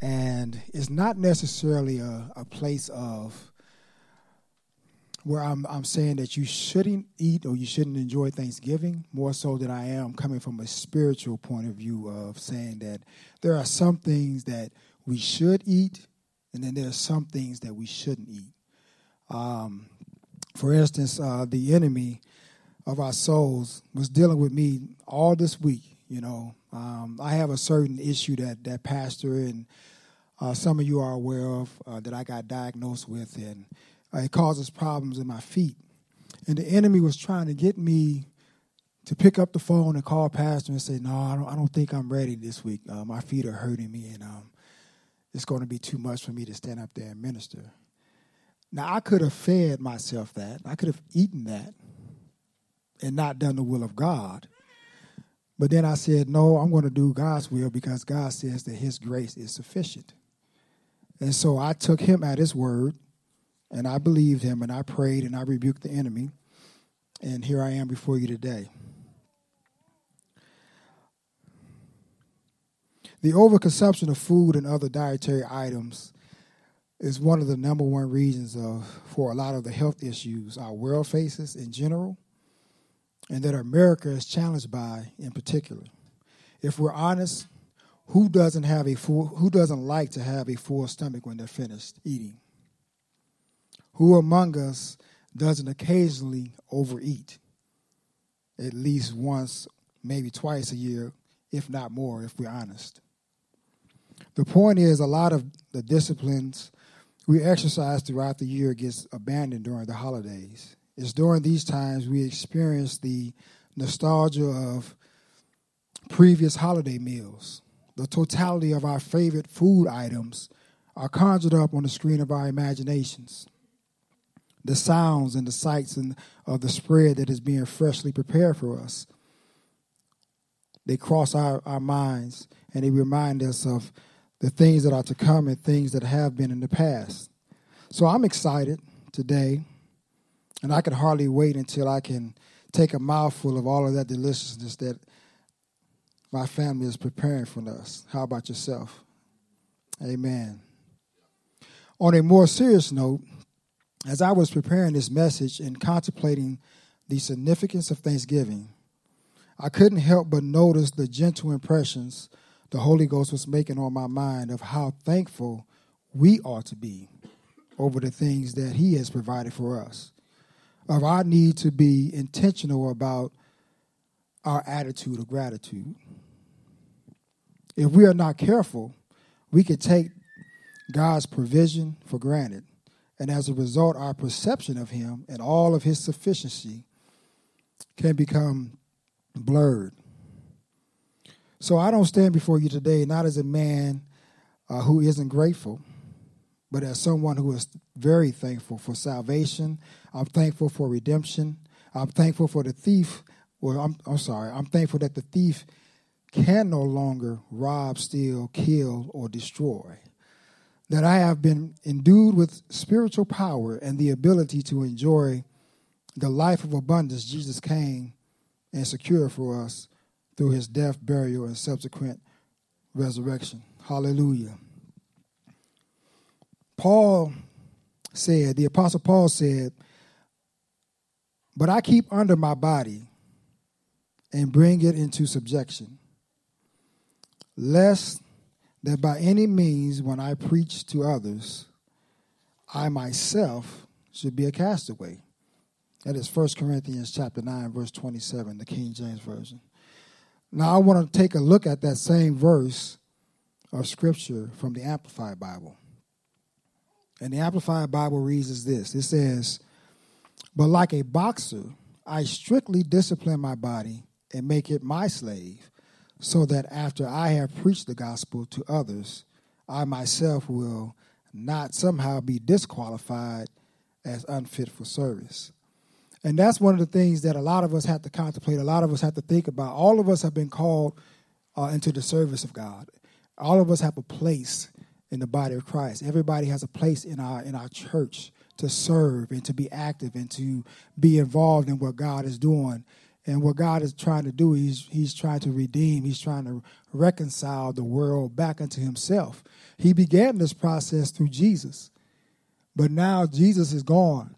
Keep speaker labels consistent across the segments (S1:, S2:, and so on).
S1: And it's not necessarily a, a place of where I'm, I'm saying that you shouldn't eat or you shouldn't enjoy Thanksgiving, more so than I am coming from a spiritual point of view of saying that there are some things that we should eat, and then there are some things that we shouldn't eat. Um, for instance, uh, the enemy of our souls was dealing with me all this week. You know, um, I have a certain issue that that pastor and uh, some of you are aware of uh, that I got diagnosed with, and uh, it causes problems in my feet. And the enemy was trying to get me to pick up the phone and call pastor and say, "No, I don't, I don't think I'm ready this week. Uh, my feet are hurting me, and um, it's going to be too much for me to stand up there and minister." Now, I could have fed myself that. I could have eaten that and not done the will of God. But then I said, no, I'm going to do God's will because God says that His grace is sufficient. And so I took Him at His word and I believed Him and I prayed and I rebuked the enemy. And here I am before you today. The overconsumption of food and other dietary items is one of the number one reasons of for a lot of the health issues our world faces in general and that America is challenged by in particular. If we're honest, who doesn't have a full who doesn't like to have a full stomach when they're finished eating? Who among us doesn't occasionally overeat? At least once, maybe twice a year, if not more, if we're honest. The point is, a lot of the disciplines we exercise throughout the year gets abandoned during the holidays. It's during these times we experience the nostalgia of previous holiday meals. The totality of our favorite food items are conjured up on the screen of our imaginations. The sounds and the sights and of the spread that is being freshly prepared for us. They cross our, our minds and they remind us of the things that are to come and things that have been in the past. So I'm excited today, and I can hardly wait until I can take a mouthful of all of that deliciousness that my family is preparing for us. How about yourself? Amen. On a more serious note, as I was preparing this message and contemplating the significance of Thanksgiving, I couldn't help but notice the gentle impressions the Holy Ghost was making on my mind of how thankful we ought to be over the things that He has provided for us, of our need to be intentional about our attitude of gratitude. If we are not careful, we can take God's provision for granted. And as a result, our perception of Him and all of His sufficiency can become blurred. So I don't stand before you today not as a man uh, who isn't grateful, but as someone who is very thankful for salvation. I'm thankful for redemption. I'm thankful for the thief. Well, I'm, I'm sorry. I'm thankful that the thief can no longer rob, steal, kill, or destroy. That I have been endued with spiritual power and the ability to enjoy the life of abundance Jesus came and secured for us through his death, burial, and subsequent resurrection. Hallelujah. Paul said, the Apostle Paul said, But I keep under my body and bring it into subjection, lest that by any means, when I preach to others, I myself should be a castaway. That is 1 Corinthians chapter 9, verse 27, the King James Version. Now, I want to take a look at that same verse of Scripture from the Amplified Bible. And the Amplified Bible reads as this it says, But like a boxer, I strictly discipline my body and make it my slave, so that after I have preached the gospel to others, I myself will not somehow be disqualified as unfit for service. And that's one of the things that a lot of us have to contemplate, a lot of us have to think about. All of us have been called uh, into the service of God. All of us have a place in the body of Christ. Everybody has a place in our in our church to serve and to be active and to be involved in what God is doing And what God is trying to do, he's, he's trying to redeem, he's trying to reconcile the world back unto himself. He began this process through Jesus. But now Jesus is gone.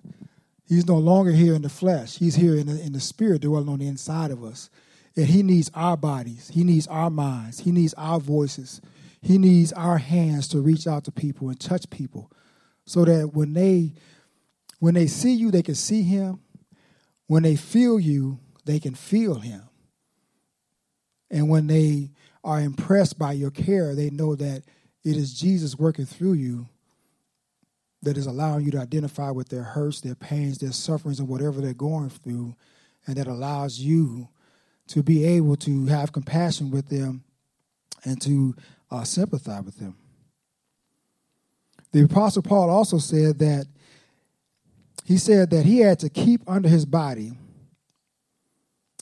S1: He's no longer here in the flesh. He's here in the, in the spirit dwelling on the inside of us. And he needs our bodies. He needs our minds. He needs our voices. He needs our hands to reach out to people and touch people so that when they when they see you, they can see him. When they feel you, they can feel him. And when they are impressed by your care, they know that it is Jesus working through you that is allowing you to identify with their hurts, their pains, their sufferings, and whatever they're going through, and that allows you to be able to have compassion with them and to uh, sympathize with them. The Apostle Paul also said that he said that he had to keep under his body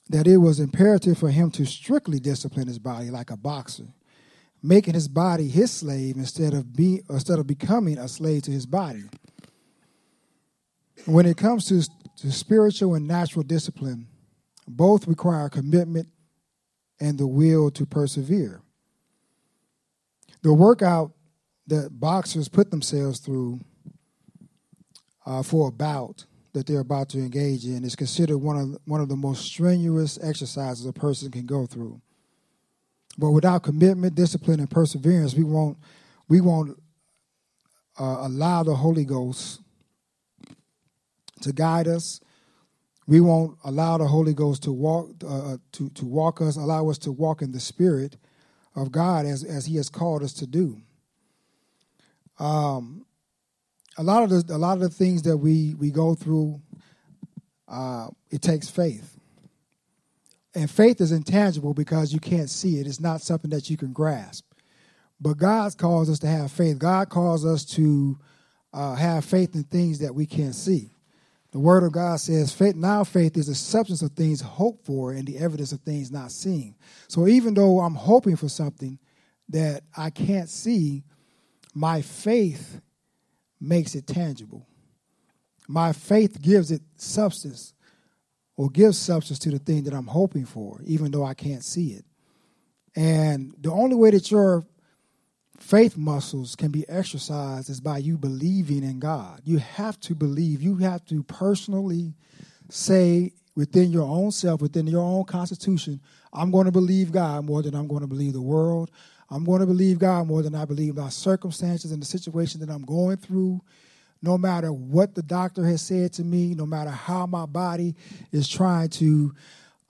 S1: that it was imperative for him to strictly discipline his body like a boxer, making his body his slave instead of be instead of becoming a slave to his body. When it comes to, to spiritual and natural discipline, both require commitment and the will to persevere. The workout that boxers put themselves through uh, for a bout that they're about to engage in is considered one of one of the most strenuous exercises a person can go through. But without commitment, discipline, and perseverance, we won't we won't uh, allow the Holy Ghost to guide us. We won't allow the Holy Ghost to walk uh, uh to to walk us, allow us to walk in the Spirit of God as as He has called us to do. Um, a lot of the a lot of the things that we we go through, uh, it takes faith. And faith is intangible because you can't see it. It's not something that you can grasp. But God calls us to have faith. God calls us to uh, have faith in things that we can't see. The Word of God says, "Faith now faith is the substance of things hoped for and the evidence of things not seen." So even though I'm hoping for something that I can't see, my faith makes it tangible. My faith gives it substance or gives substance to the thing that I'm hoping for, even though I can't see it. And the only way that your faith muscles can be exercised is by you believing in God. You have to believe. You have to personally say within your own self, within your own constitution, I'm going to believe God more than I'm going to believe the world. I'm going to believe God more than I believe my circumstances and the situation that I'm going through. No matter what the doctor has said to me, no matter how my body is trying to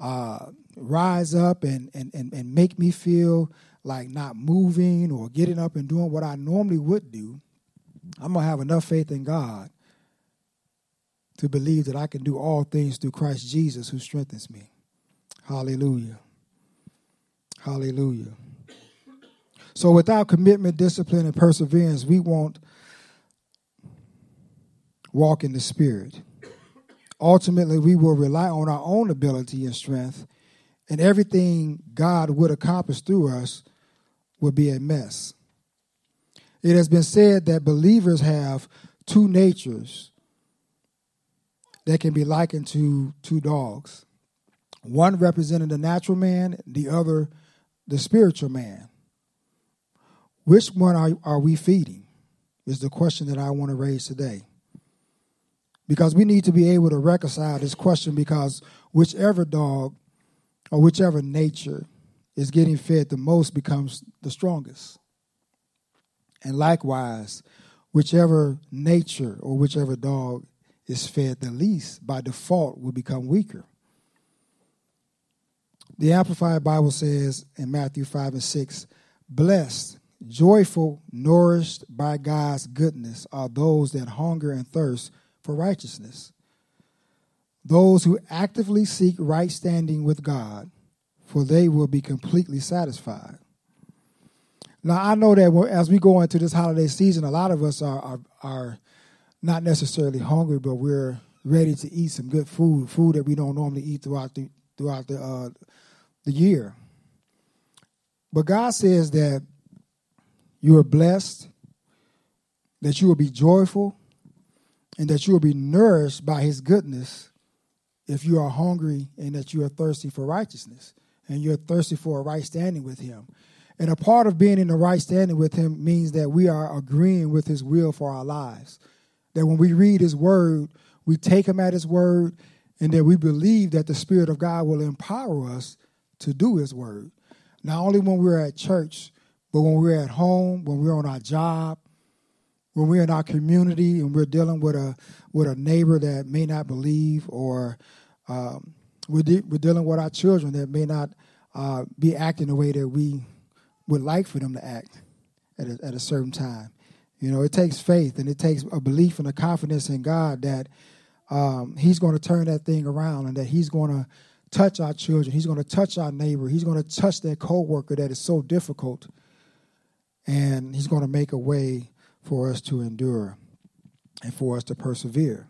S1: uh, rise up and, and, and, and make me feel like not moving or getting up and doing what I normally would do, I'm going to have enough faith in God to believe that I can do all things through Christ Jesus who strengthens me. Hallelujah. Hallelujah. So without commitment, discipline, and perseverance, we won't walk in the Spirit. Ultimately, we will rely on our own ability and strength, and everything God would accomplish through us would be a mess. It has been said that believers have two natures that can be likened to two dogs one representing the natural man, the other the spiritual man. Which one are, are we feeding? Is the question that I want to raise today. Because we need to be able to reconcile this question because whichever dog or whichever nature is getting fed the most becomes the strongest. And likewise, whichever nature or whichever dog is fed the least by default will become weaker. The Amplified Bible says in Matthew 5 and 6 Blessed Joyful, nourished by God's goodness are those that hunger and thirst for righteousness. Those who actively seek right standing with God, for they will be completely satisfied. Now, I know that as we go into this holiday season, a lot of us are, are, are not necessarily hungry, but we're ready to eat some good food, food that we don't normally eat throughout the throughout the uh, the year. But God says that you are blessed, that you will be joyful, and that you will be nourished by his goodness if you are hungry and that you are thirsty for righteousness and you're thirsty for a right standing with Him. And a part of being in the right standing with Him means that we are agreeing with His will for our lives. That when we read His Word, we take Him at His Word, and that we believe that the Spirit of God will empower us to do His Word. Not only when we're at church, but when we're at home, when we're on our job, when we're in our community and we're dealing with a with a neighbor that may not believe, or um, we're, de- we're dealing with our children that may not uh, be acting the way that we would like for them to act at a, at a certain time. You know, it takes faith and it takes a belief and a confidence in God that um, He's going to turn that thing around and that He's going to touch our children. He's going to touch our neighbor. He's going to touch that coworker that is so difficult, and He's going to make a way for us to endure and for us to persevere.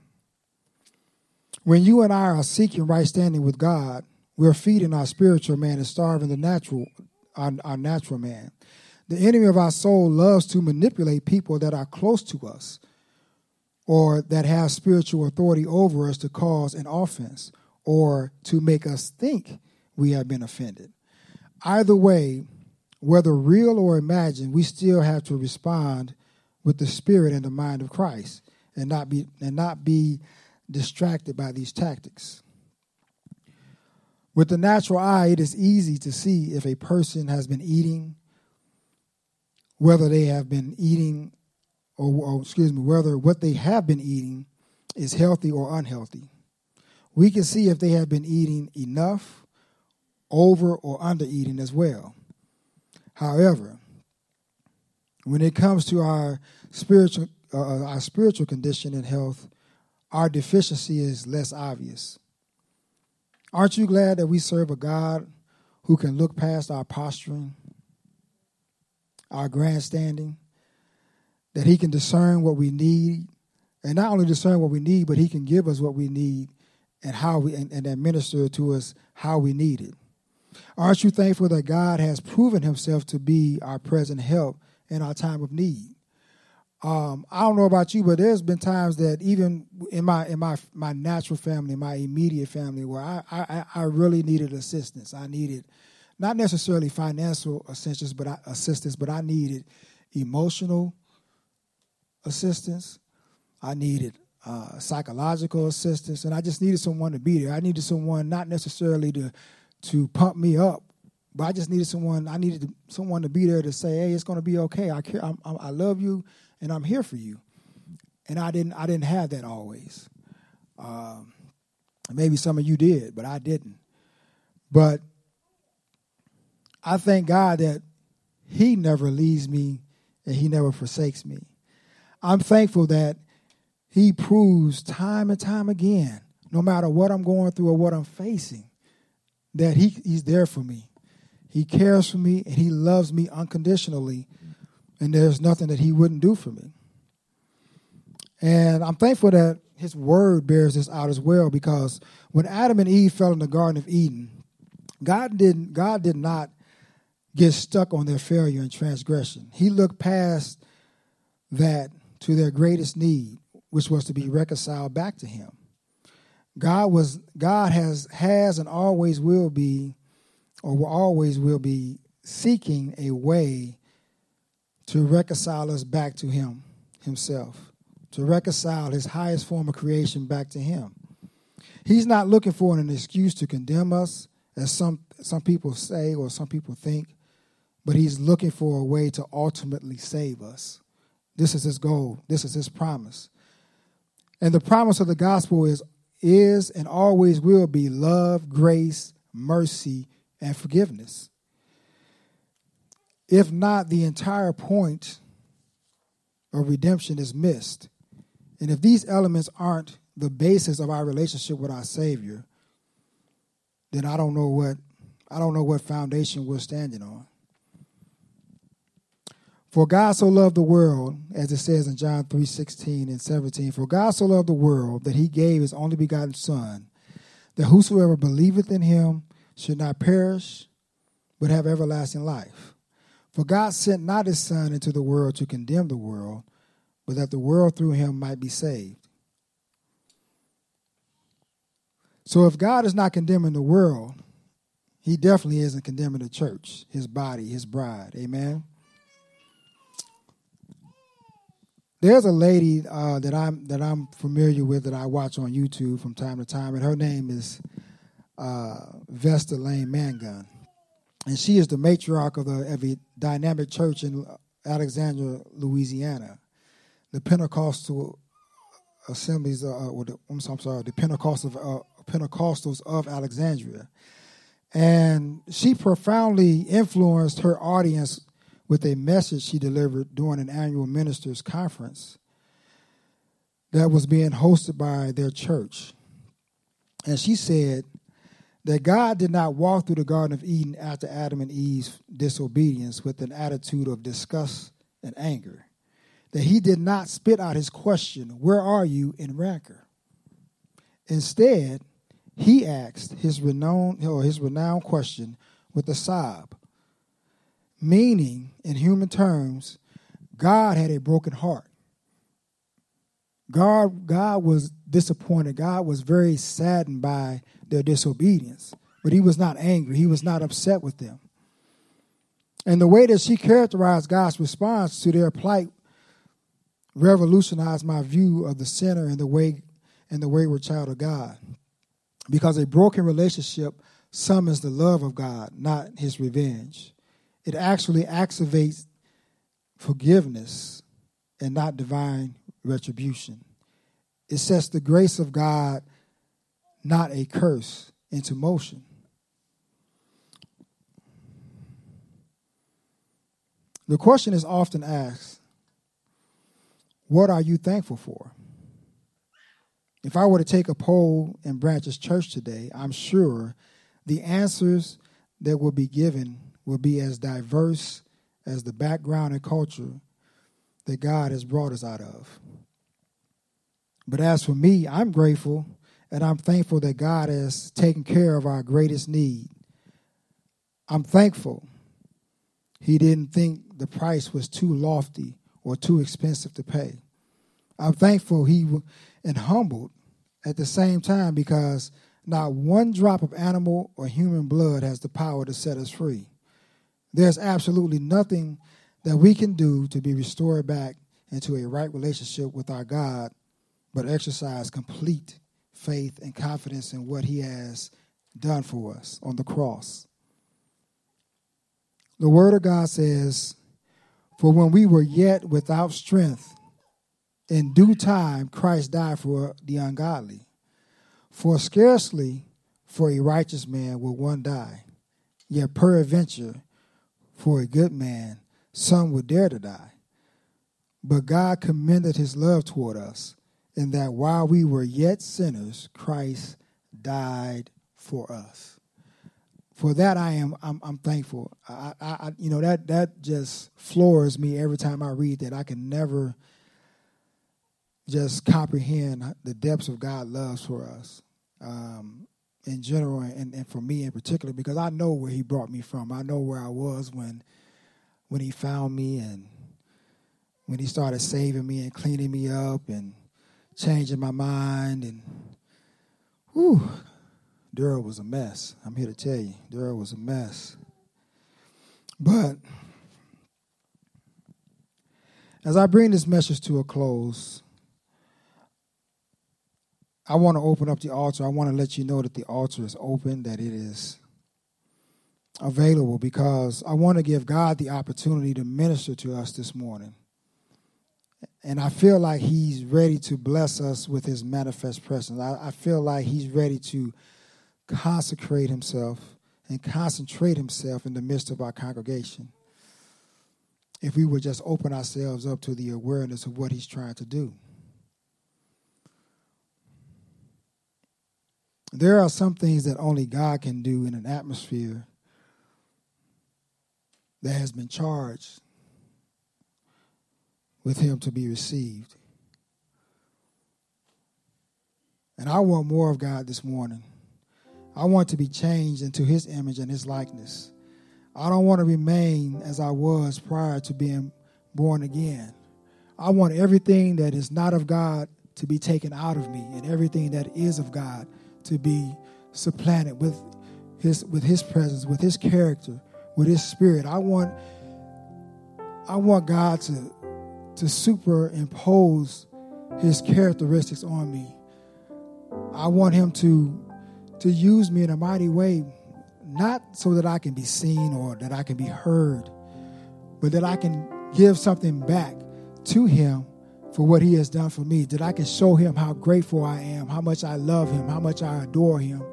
S1: When you and I are seeking right standing with God, we're feeding our spiritual man and starving the natural, our, our natural man. The enemy of our soul loves to manipulate people that are close to us or that have spiritual authority over us to cause an offense or to make us think we have been offended. Either way, whether real or imagined, we still have to respond with the spirit and the mind of Christ and not be and not be distracted by these tactics. With the natural eye, it is easy to see if a person has been eating, whether they have been eating, or, or, excuse me, whether what they have been eating is healthy or unhealthy. We can see if they have been eating enough, over, or under eating as well. However, when it comes to our spiritual uh, uh, our spiritual condition and health, our deficiency is less obvious. Aren't you glad that we serve a God who can look past our posturing, our grandstanding, that He can discern what we need, and not only discern what we need, but He can give us what we need and how we and, and administer to us how we need it. Aren't you thankful that God has proven Himself to be our present help in our time of need? Um, I don't know about you, but there's been times that even in my in my my natural family, my immediate family, where I I, I really needed assistance. I needed not necessarily financial assistance, but I, assistance, but I needed emotional assistance. I needed uh, psychological assistance, and I just needed someone to be there. I needed someone not necessarily to to pump me up, but I just needed someone. I needed someone to be there to say, "Hey, it's going to be okay. I care. I'm, I love you." and I'm here for you. And I didn't I didn't have that always. Um, maybe some of you did, but I didn't. But I thank God that He never leaves me and He never forsakes me. I'm thankful that He proves time and time again, no matter what I'm going through or what I'm facing, that he, He's there for me. He cares for me and He loves me unconditionally and there's nothing that he wouldn't do for me. And I'm thankful that his word bears this out as well because when Adam and Eve fell in the Garden of Eden, God didn't God did not get stuck on their failure and transgression. He looked past that to their greatest need, which was to be reconciled back to him. God was God has has and always will be or will always will be seeking a way to reconcile us back to Him Himself, to reconcile His highest form of creation back to Him. He's not looking for an excuse to condemn us, as some, some people say or some people think, but He's looking for a way to ultimately save us. This is His goal, this is His promise. And the promise of the gospel is, is and always will be love, grace, mercy, and forgiveness. If not, the entire point of redemption is missed. And if these elements aren't the basis of our relationship with our Savior, then I don't know what I don't know what foundation we're standing on. For God so loved the world, as it says in John 3 16 and 17, for God so loved the world that he gave his only begotten Son, that whosoever believeth in him should not perish, but have everlasting life. For God sent not his Son into the world to condemn the world, but that the world through him might be saved. So if God is not condemning the world, he definitely isn't condemning the church, his body, his bride. Amen. There's a lady uh, that I'm that I'm familiar with that I watch on YouTube from time to time, and her name is uh, Vesta Lane Mangun, and she is the matriarch of the of dynamic church in Alexandria, Louisiana, the Pentecostal assemblies. Uh, or the, I'm sorry, the Pentecostal uh, Pentecostals of Alexandria, and she profoundly influenced her audience with a message she delivered during an annual ministers conference that was being hosted by their church. And she said that God did not walk through the Garden of Eden after Adam and Eve's disobedience with an attitude of disgust and anger. That he did not spit out his question, Where are you? in rancor. Instead, he asked his renowned or his renowned question with a sob meaning, in human terms, God had a broken heart. God, God was disappointed. God was very saddened by their disobedience, but he was not angry. He was not upset with them. And the way that she characterized God's response to their plight revolutionized my view of the sinner and the way and the wayward child of God. Because a broken relationship summons the love of God, not his revenge it actually activates forgiveness and not divine retribution. It sets the grace of God, not a curse, into motion. The question is often asked What are you thankful for? If I were to take a poll in Branches Church today, I'm sure the answers that will be given will be as diverse as the background and culture that God has brought us out of. But as for me, I'm grateful and I'm thankful that God has taken care of our greatest need. I'm thankful He didn't think the price was too lofty or too expensive to pay. I'm thankful He and humbled at the same time because not one drop of animal or human blood has the power to set us free. There's absolutely nothing that we can do to be restored back into a right relationship with our God, but exercise complete faith and confidence in what He has done for us on the cross. The Word of God says, For when we were yet without strength, in due time Christ died for the ungodly. For scarcely for a righteous man will one die, yet peradventure for a good man, some would dare to die. But God commended his love toward us, in that while we were yet sinners, Christ died for us. For that I am I'm, I'm thankful. I, I, you know that that just floors me every time I read that. I can never just comprehend the depths of God's love for us. Um, in general and, and for me in particular because I know where he brought me from. I know where I was when when he found me and when he started saving me and cleaning me up and changing my mind and whew, Daryl was a mess. I'm here to tell you, Daryl was a mess. But as I bring this message to a close, I want to open up the altar. I want to let you know that the altar is open, that it is available because I want to give God the opportunity to minister to us this morning. And I feel like He's ready to bless us with His manifest presence. I, I feel like He's ready to consecrate Himself and concentrate Himself in the midst of our congregation. If we would just open ourselves up to the awareness of what He's trying to do. There are some things that only God can do in an atmosphere that has been charged with Him to be received. And I want more of God this morning. I want to be changed into His image and His likeness. I don't want to remain as I was prior to being born again. I want everything that is not of God to be taken out of me and everything that is of God to be supplanted with his with his presence, with his character, with his spirit. I want I want God to to superimpose his characteristics on me. I want him to to use me in a mighty way, not so that I can be seen or that I can be heard, but that I can give something back to him for what he has done for me, that I can show him how grateful I am, how much I love him, how much I adore him,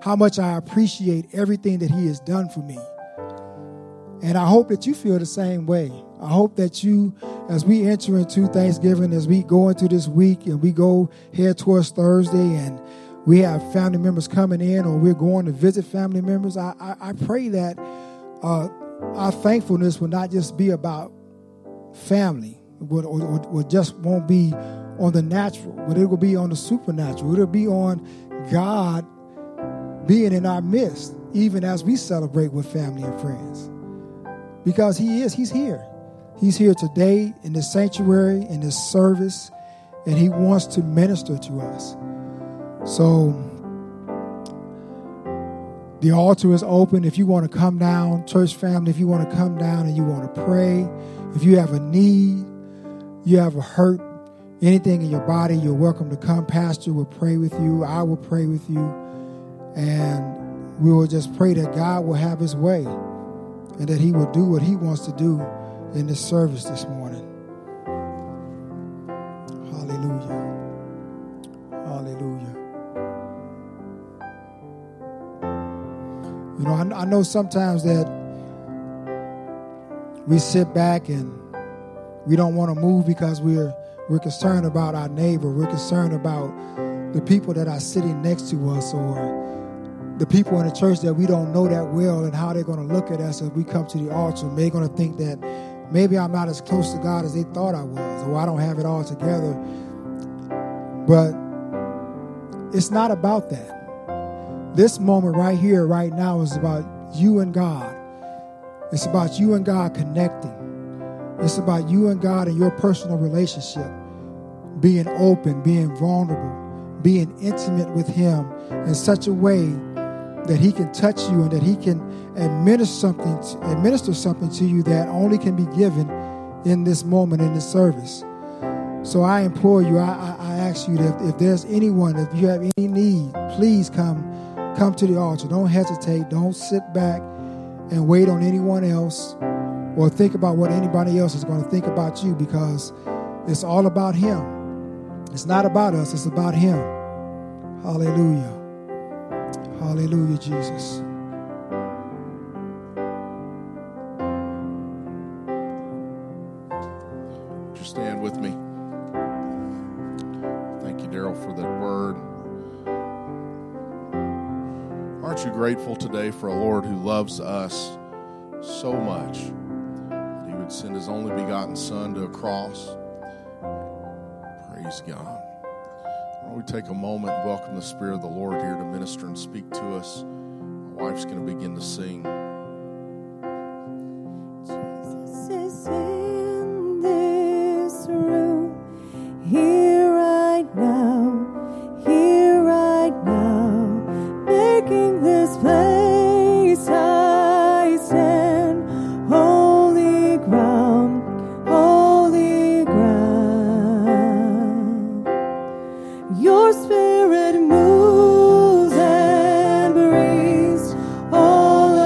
S1: how much I appreciate everything that he has done for me. And I hope that you feel the same way. I hope that you, as we enter into Thanksgiving, as we go into this week and we go head towards Thursday and we have family members coming in or we're going to visit family members, I, I, I pray that uh, our thankfulness will not just be about family, or, or, or just won't be on the natural, but it will be on the supernatural. It'll be on God being in our midst, even as we celebrate with family and friends. Because He is, He's here. He's here today in this sanctuary, in this service, and He wants to minister to us. So, the altar is open. If you want to come down, church family, if you want to come down and you want to pray, if you have a need, you have a hurt, anything in your body, you're welcome to come. Pastor will pray with you. I will pray with you. And we will just pray that God will have his way and that he will do what he wants to do in this service this morning. Hallelujah. Hallelujah. You know, I, I know sometimes that we sit back and we don't want to move because we're we're concerned about our neighbor. We're concerned about the people that are sitting next to us or the people in the church that we don't know that well and how they're going to look at us as we come to the altar. They're going to think that maybe I'm not as close to God as they thought I was or I don't have it all together. But it's not about that. This moment right here, right now, is about you and God. It's about you and God connecting. It's about you and God and your personal relationship, being open, being vulnerable, being intimate with Him in such a way that He can touch you and that He can administer something, to, administer something to you that only can be given in this moment in this service. So I implore you, I, I, I ask you that if, if there's anyone, if you have any need, please come, come to the altar. Don't hesitate. Don't sit back and wait on anyone else or think about what anybody else is going to think about you because it's all about Him. It's not about us, it's about Him. Hallelujah. Hallelujah, Jesus.
S2: Stand with me. Thank you, Daryl, for that word. Aren't you grateful today for a Lord who loves us so much? Would send his only begotten Son to a cross. Praise God. Why don't we take a moment and welcome the Spirit of the Lord here to minister and speak to us? My wife's going to begin to sing.